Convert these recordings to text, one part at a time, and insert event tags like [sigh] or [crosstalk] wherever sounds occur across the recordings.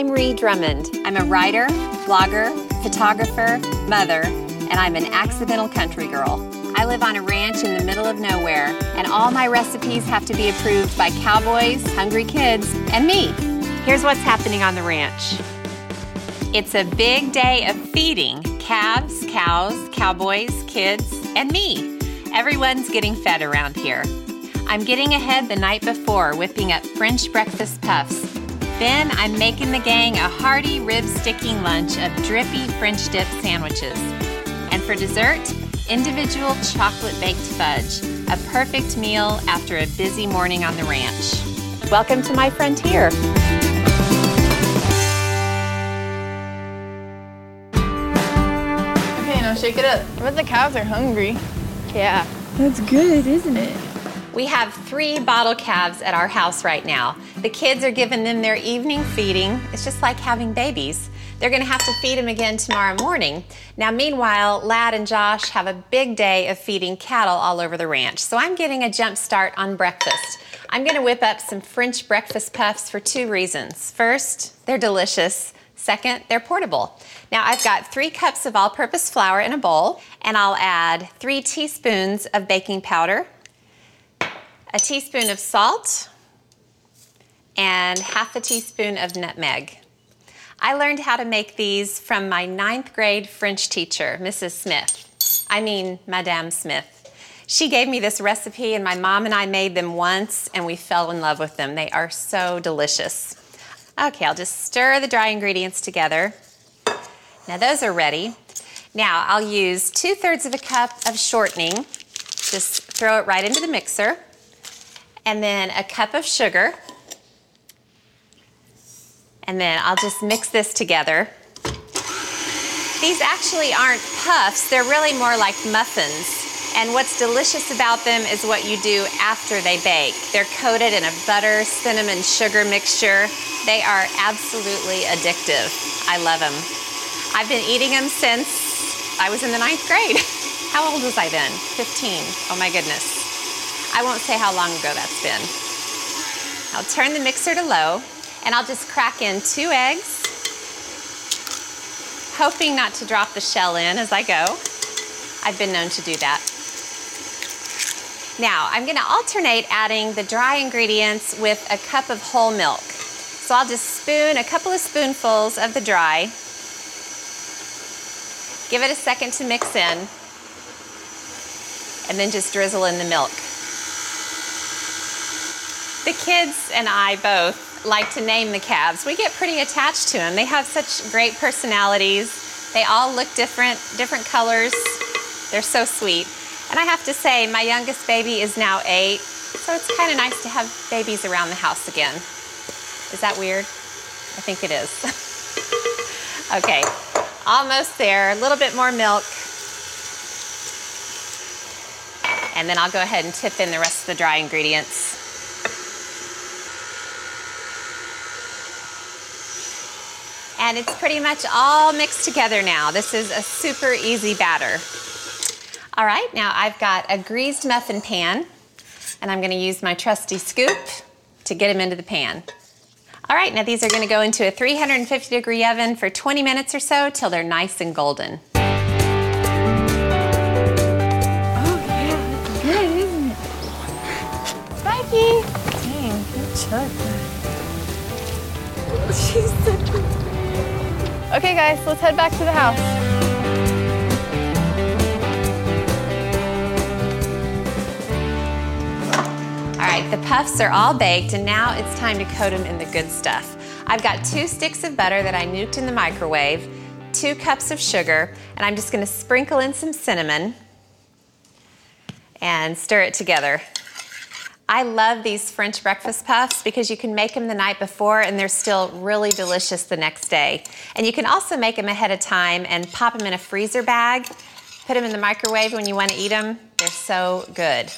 I'm Ree Drummond. I'm a writer, blogger, photographer, mother, and I'm an accidental country girl. I live on a ranch in the middle of nowhere, and all my recipes have to be approved by cowboys, hungry kids, and me. Here's what's happening on the ranch. It's a big day of feeding calves, cows, cowboys, kids, and me. Everyone's getting fed around here. I'm getting ahead the night before, whipping up French breakfast puffs. Then I'm making the gang a hearty rib sticking lunch of drippy French dip sandwiches. And for dessert, individual chocolate baked fudge, a perfect meal after a busy morning on the ranch. Welcome to my frontier. Okay, now shake it up. I bet the cows are hungry. Yeah. That's good, isn't it? We have three bottle calves at our house right now. The kids are giving them their evening feeding. It's just like having babies. They're going to have to feed them again tomorrow morning. Now, meanwhile, Ladd and Josh have a big day of feeding cattle all over the ranch. So I'm getting a jump start on breakfast. I'm going to whip up some French breakfast puffs for two reasons. First, they're delicious. Second, they're portable. Now I've got three cups of all-purpose flour in a bowl, and I'll add three teaspoons of baking powder, a teaspoon of salt, and half a teaspoon of nutmeg. I learned how to make these from my ninth grade French teacher, Mrs. Smith. I mean, Madame Smith. She gave me this recipe, and my mom and I made them once, and we fell in love with them. They are so delicious. Okay, I'll just stir the dry ingredients together. Now those are ready. Now I'll use two thirds of a cup of shortening. Just throw it right into the mixer. And then a cup of sugar. And then I'll just mix this together. These actually aren't puffs, they're really more like muffins. And what's delicious about them is what you do after they bake. They're coated in a butter, cinnamon, sugar mixture. They are absolutely addictive. I love them. I've been eating them since I was in the ninth grade. [laughs] How old was I then? 15. Oh my goodness. I won't say how long ago that's been. I'll turn the mixer to low and I'll just crack in two eggs, hoping not to drop the shell in as I go. I've been known to do that. Now, I'm gonna alternate adding the dry ingredients with a cup of whole milk. So I'll just spoon a couple of spoonfuls of the dry, give it a second to mix in, and then just drizzle in the milk. The kids and I both like to name the calves. We get pretty attached to them. They have such great personalities. They all look different, different colors. They're so sweet. And I have to say, my youngest baby is now eight, so it's kind of nice to have babies around the house again. Is that weird? I think it is. [laughs] okay, almost there. A little bit more milk. And then I'll go ahead and tip in the rest of the dry ingredients. And it's pretty much all mixed together now. This is a super easy batter. All right, now I've got a greased muffin pan, and I'm gonna use my trusty scoop to get them into the pan. All right, now these are gonna go into a 350 degree oven for 20 minutes or so till they're nice and golden. Okay guys, let's head back to the house. All right, the puffs are all baked and now it's time to coat them in the good stuff. I've got two sticks of butter that I nuked in the microwave, two cups of sugar, and I'm just gonna sprinkle in some cinnamon and stir it together. I love these French breakfast puffs because you can make them the night before and they're still really delicious the next day. And you can also make them ahead of time and pop them in a freezer bag, put them in the microwave when you want to eat them. They're so good.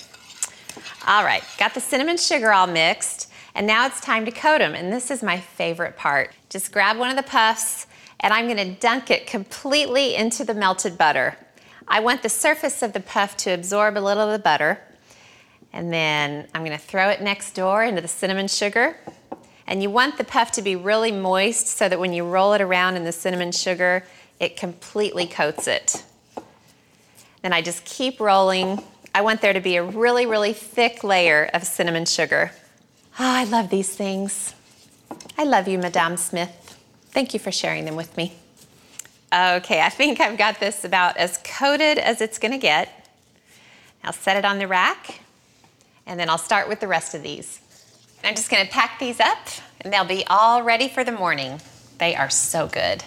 All right, got the cinnamon sugar all mixed, and now it's time to coat them, and this is my favorite part. Just grab one of the puffs, and I'm gonna dunk it completely into the melted butter. I want the surface of the puff to absorb a little of the butter, and then I'm gonna throw it next door into the cinnamon sugar, And you want the puff to be really moist so that when you roll it around in the cinnamon sugar, it completely coats it. Then I just keep rolling. I want there to be a really, really thick layer of cinnamon sugar. Oh, I love these things. I love you, Madame Smith. Thank you for sharing them with me. Okay, I think I've got this about as coated as it's gonna get. I'll set it on the rack, and then I'll start with the rest of these. I'm just gonna pack these up, and they'll be all ready for the morning. They are so good.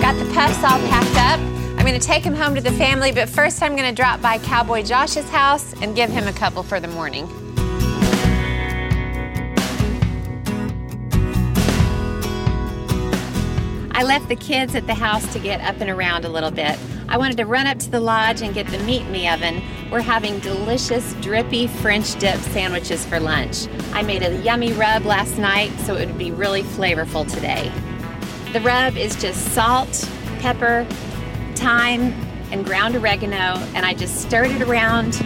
Got the puffs all packed up. I'm gonna take them home to the family, but first I'm gonna drop by Cowboy Josh's house and give him a couple for the morning. I left the kids at the house to get up and around a little bit. I wanted to run up to the lodge and get the meat in the oven. We're having delicious, drippy French dip sandwiches for lunch. I made a yummy rub last night, so it would be really flavorful today. The rub is just salt, pepper, thyme, and ground oregano, and I just stirred it around,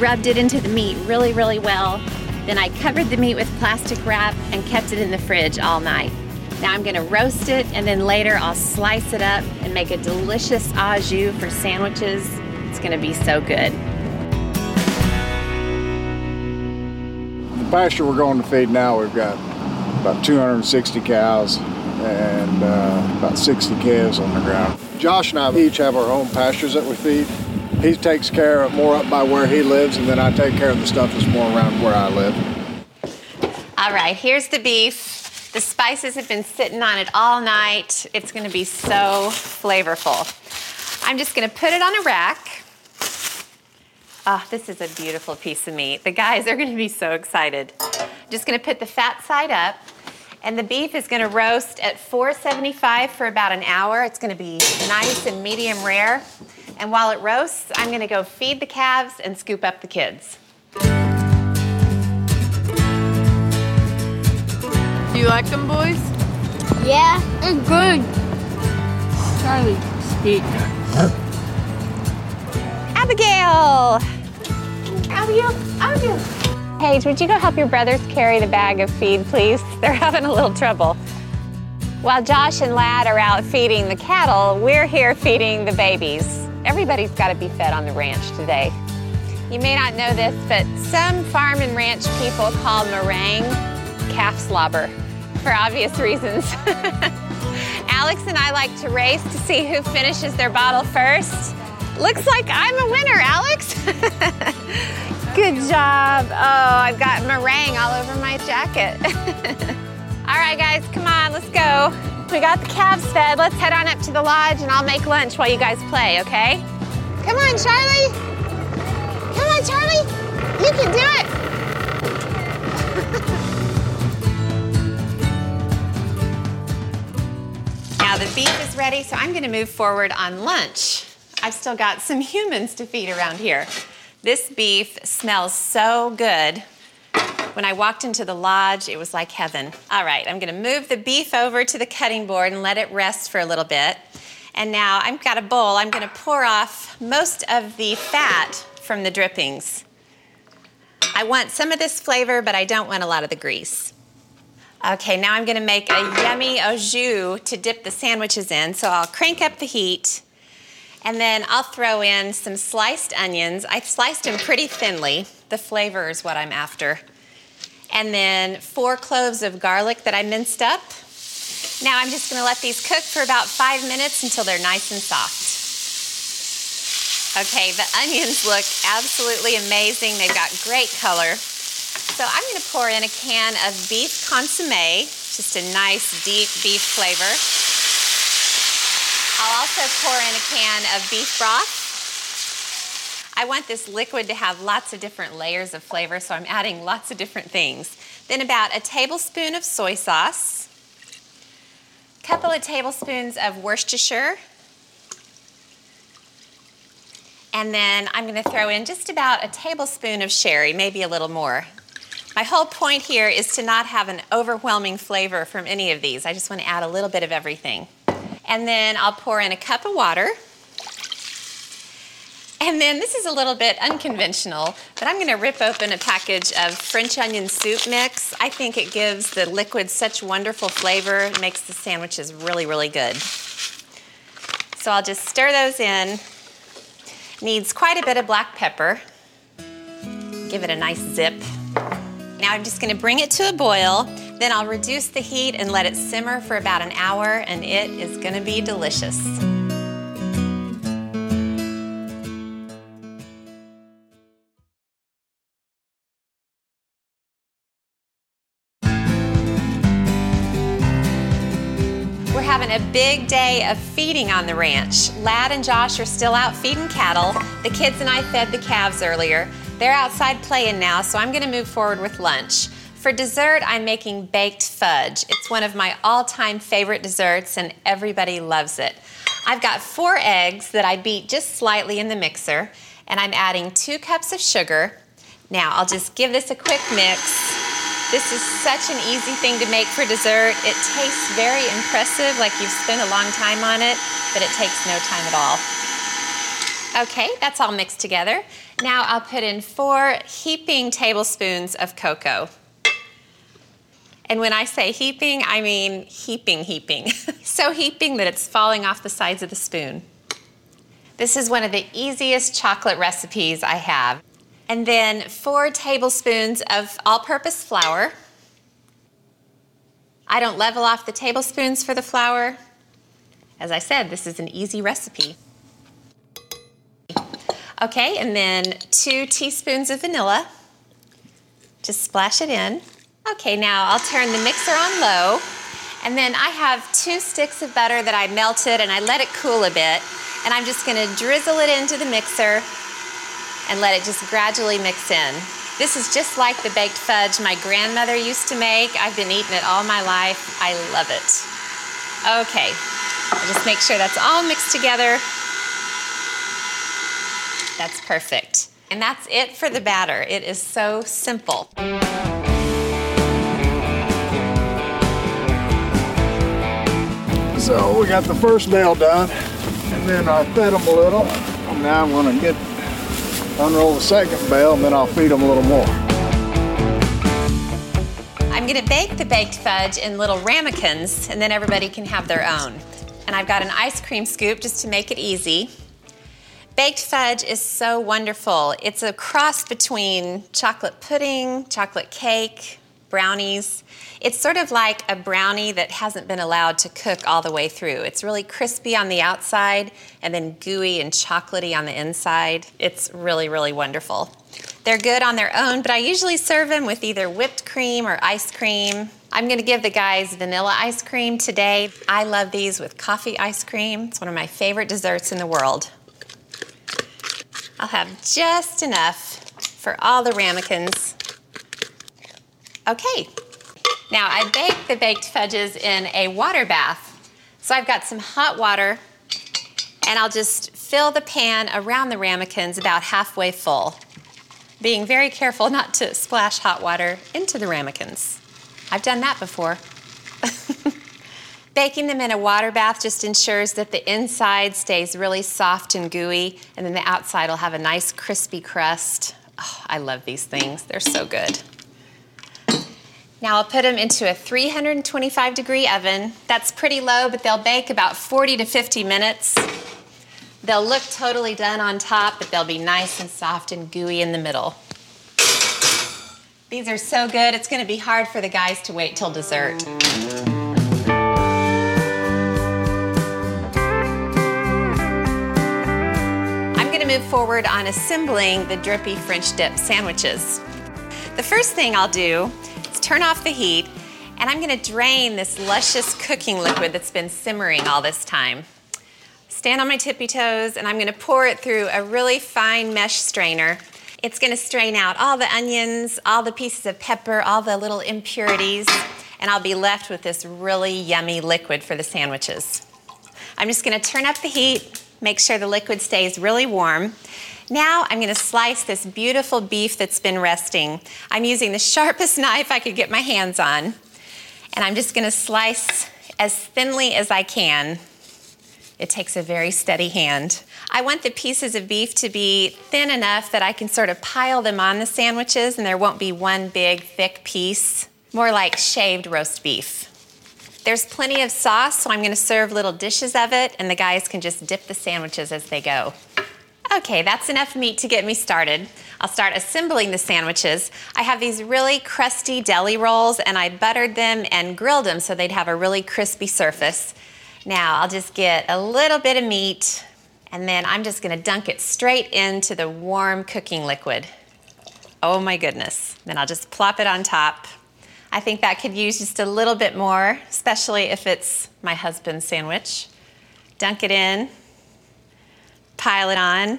rubbed it into the meat really, really well. Then I covered the meat with plastic wrap and kept it in the fridge all night. Now I'm gonna roast it and then later I'll slice it up and make a delicious au jus for sandwiches. It's gonna be so good. The pasture we're going to feed now, we've got about 260 cows and uh, about 60 calves on the ground. Josh and I each have our own pastures that we feed. He takes care of more up by where he lives, and then I take care of the stuff that's more around where I live. All right, here's the beef. The spices have been sitting on it all night. It's gonna be so flavorful. I'm just gonna put it on a rack. Oh, this is a beautiful piece of meat. The guys are gonna be so excited. Just gonna put the fat side up, and the beef is gonna roast at 475 for about an hour. It's gonna be nice and medium rare. And while it roasts, I'm gonna go feed the calves and scoop up the kids. You like them, boys? Yeah, they're good. Charlie, speak. Abigail! Abigail, Abigail. Paige, would you go help your brothers carry the bag of feed, please? [laughs] They're having a little trouble. While Josh and Ladd are out feeding the cattle, we're here feeding the babies. Everybody's got to be fed on the ranch today. You may not know this, but some farm and ranch people call meringue calf slobber for obvious reasons. [laughs] Alex and I like to race to see who finishes their bottle first. Looks like I'm a winner, Alex. [laughs] Good job. Oh, I've got meringue all over my jacket. [laughs] all right, guys, come on, let's go. We got the calves fed. Let's head on up to the lodge and I'll make lunch while you guys play, okay? Come on, Charlie. Come on, Charlie. You can do it. The beef is ready, so I'm gonna move forward on lunch. I've still got some humans to feed around here. This beef smells so good. When I walked into the lodge, it was like heaven. All right, I'm gonna move the beef over to the cutting board and let it rest for a little bit. And now I've got a bowl. I'm gonna pour off most of the fat from the drippings. I want some of this flavor, but I don't want a lot of the grease. Okay, now I'm gonna make a yummy au jus to dip the sandwiches in. So I'll crank up the heat and then I'll throw in some sliced onions. I've sliced them pretty thinly. The flavor is what I'm after. And then four cloves of garlic that I minced up. Now I'm just gonna let these cook for about five minutes until they're nice and soft. Okay, the onions look absolutely amazing. They've got great color. So I'm gonna pour in a can of beef consomme, just a nice deep beef flavor. I'll also pour in a can of beef broth. I want this liquid to have lots of different layers of flavor, so I'm adding lots of different things. Then about a tablespoon of soy sauce, a couple of tablespoons of Worcestershire, and then I'm gonna throw in just about a tablespoon of sherry, maybe a little more. My whole point here is to not have an overwhelming flavor from any of these. I just want to add a little bit of everything. And then I'll pour in a cup of water. And then this is a little bit unconventional, but I'm gonna rip open a package of French onion soup mix. I think it gives the liquid such wonderful flavor. It makes the sandwiches really, really good. So I'll just stir those in. Needs quite a bit of black pepper. Give it a nice zip. Now I'm just gonna bring it to a boil. Then I'll reduce the heat and let it simmer for about an hour, and it is gonna be delicious. We're having a big day of feeding on the ranch. Ladd and Josh are still out feeding cattle. The kids and I fed the calves earlier. They're outside playing now, so I'm gonna move forward with lunch. For dessert, I'm making baked fudge. It's one of my all time favorite desserts, and everybody loves it. I've got four eggs that I beat just slightly in the mixer, and I'm adding two cups of sugar. Now, I'll just give this a quick mix. This is such an easy thing to make for dessert. It tastes very impressive, like you've spent a long time on it, but it takes no time at all. Okay, that's all mixed together. Now I'll put in four heaping tablespoons of cocoa. And when I say heaping, I mean heaping, heaping. [laughs] so heaping that it's falling off the sides of the spoon. This is one of the easiest chocolate recipes I have. And then four tablespoons of all purpose flour. I don't level off the tablespoons for the flour. As I said, this is an easy recipe. Okay, and then two teaspoons of vanilla. Just splash it in. Okay, now I'll turn the mixer on low. And then I have two sticks of butter that I melted and I let it cool a bit. And I'm just gonna drizzle it into the mixer and let it just gradually mix in. This is just like the baked fudge my grandmother used to make. I've been eating it all my life. I love it. Okay, I'll just make sure that's all mixed together. That's perfect. And that's it for the batter. It is so simple. So we got the first bale done, and then I fed them a little. Now I'm gonna get unroll the second bale, and then I'll feed them a little more. I'm gonna bake the baked fudge in little ramekins, and then everybody can have their own. And I've got an ice cream scoop just to make it easy. Baked fudge is so wonderful. It's a cross between chocolate pudding, chocolate cake, brownies. It's sort of like a brownie that hasn't been allowed to cook all the way through. It's really crispy on the outside and then gooey and chocolatey on the inside. It's really, really wonderful. They're good on their own, but I usually serve them with either whipped cream or ice cream. I'm gonna give the guys vanilla ice cream today. I love these with coffee ice cream. It's one of my favorite desserts in the world. I'll have just enough for all the ramekins. Okay, now I baked the baked fudges in a water bath. So I've got some hot water and I'll just fill the pan around the ramekins about halfway full, being very careful not to splash hot water into the ramekins. I've done that before. [laughs] Baking them in a water bath just ensures that the inside stays really soft and gooey, and then the outside will have a nice crispy crust. Oh, I love these things, they're so good. Now I'll put them into a 325 degree oven. That's pretty low, but they'll bake about 40 to 50 minutes. They'll look totally done on top, but they'll be nice and soft and gooey in the middle. These are so good, it's gonna be hard for the guys to wait till dessert. Move forward on assembling the drippy French dip sandwiches. The first thing I'll do is turn off the heat and I'm gonna drain this luscious cooking liquid that's been simmering all this time. Stand on my tippy toes and I'm gonna pour it through a really fine mesh strainer. It's gonna strain out all the onions, all the pieces of pepper, all the little impurities, and I'll be left with this really yummy liquid for the sandwiches. I'm just gonna turn up the heat, make sure the liquid stays really warm. Now I'm gonna slice this beautiful beef that's been resting. I'm using the [laughs] sharpest knife I could get my hands on. And I'm just gonna slice as thinly as I can. It takes a very steady hand. I want the pieces of beef to be thin enough that I can sort of pile them on the sandwiches and there won't be one big thick piece, more like shaved roast beef. There's plenty of sauce, so I'm gonna serve little dishes of it and the guys can just dip the sandwiches as they go. Okay, that's enough meat to get me started. I'll start assembling the sandwiches. I have these really crusty deli rolls and I buttered them and grilled them so they'd have a really crispy surface. Now I'll just get a little bit of meat and then I'm just gonna dunk it straight into the warm cooking liquid. Oh my goodness. Then I'll just plop it on top. I think that could use just a little bit more, especially if it's my husband's sandwich. Dunk it in, pile it on.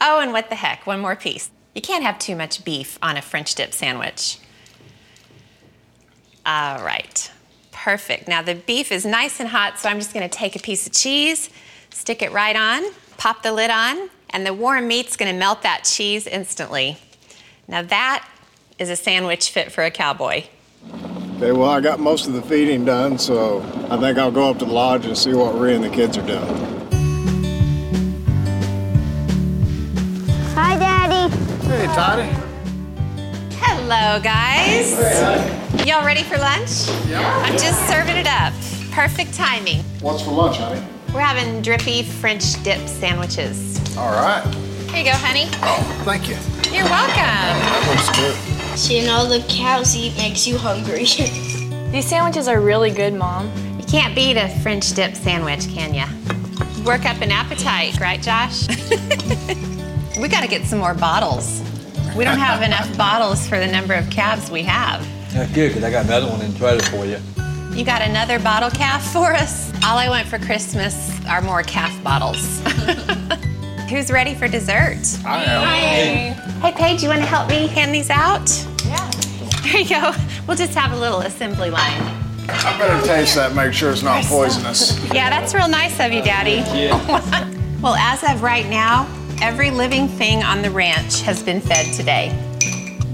Oh, and what the heck, one more piece. You can't have too much beef on a French dip sandwich. All right, perfect. Now the beef is nice and hot, so I'm just gonna take a piece of cheese, stick it right on, pop the lid on, and the warm meat's gonna melt that cheese instantly. Now that is a sandwich fit for a cowboy. Okay, well, I got most of the feeding done, so I think I'll go up to the lodge and see what Ree and the kids are doing. Hi, Daddy. Hey, Toddy. Hello, guys. Y'all ready for lunch? Yeah. I'm just serving it up. Perfect timing. What's for lunch, honey? We're having drippy French dip sandwiches. All right. Here you go, honey. Oh, thank you. You're welcome. That looks good. Seeing all the cows eat makes you hungry. [laughs] These sandwiches are really good, Mom. You can't beat a French dip sandwich, can ya? Work up an appetite, right, Josh? [laughs] we got to get some more bottles. We don't have enough bottles for the number of calves we have. That's good, because I got another one in the trailer for you. You got another bottle calf for us? All I want for Christmas are more calf bottles. [laughs] Who's ready for dessert? I am. Hey, Paige, you want to help me hand these out? Yeah. There you go. We'll just have a little assembly line. I better taste that, make sure it's not poisonous. Yeah, that's real nice of you, Daddy. [laughs] well, as of right now, every living thing on the ranch has been fed today.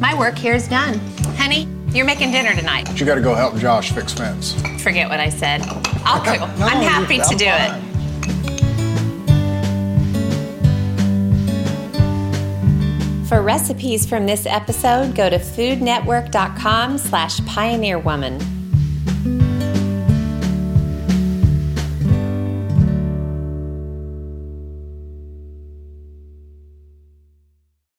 My work here is done. Honey, you're making dinner tonight. But you got to go help Josh fix fence. Forget what I said. I'll cook. [laughs] No, I'm happy I'm to do it. For recipes from this episode, go to foodnetwork.com slash pioneerwoman.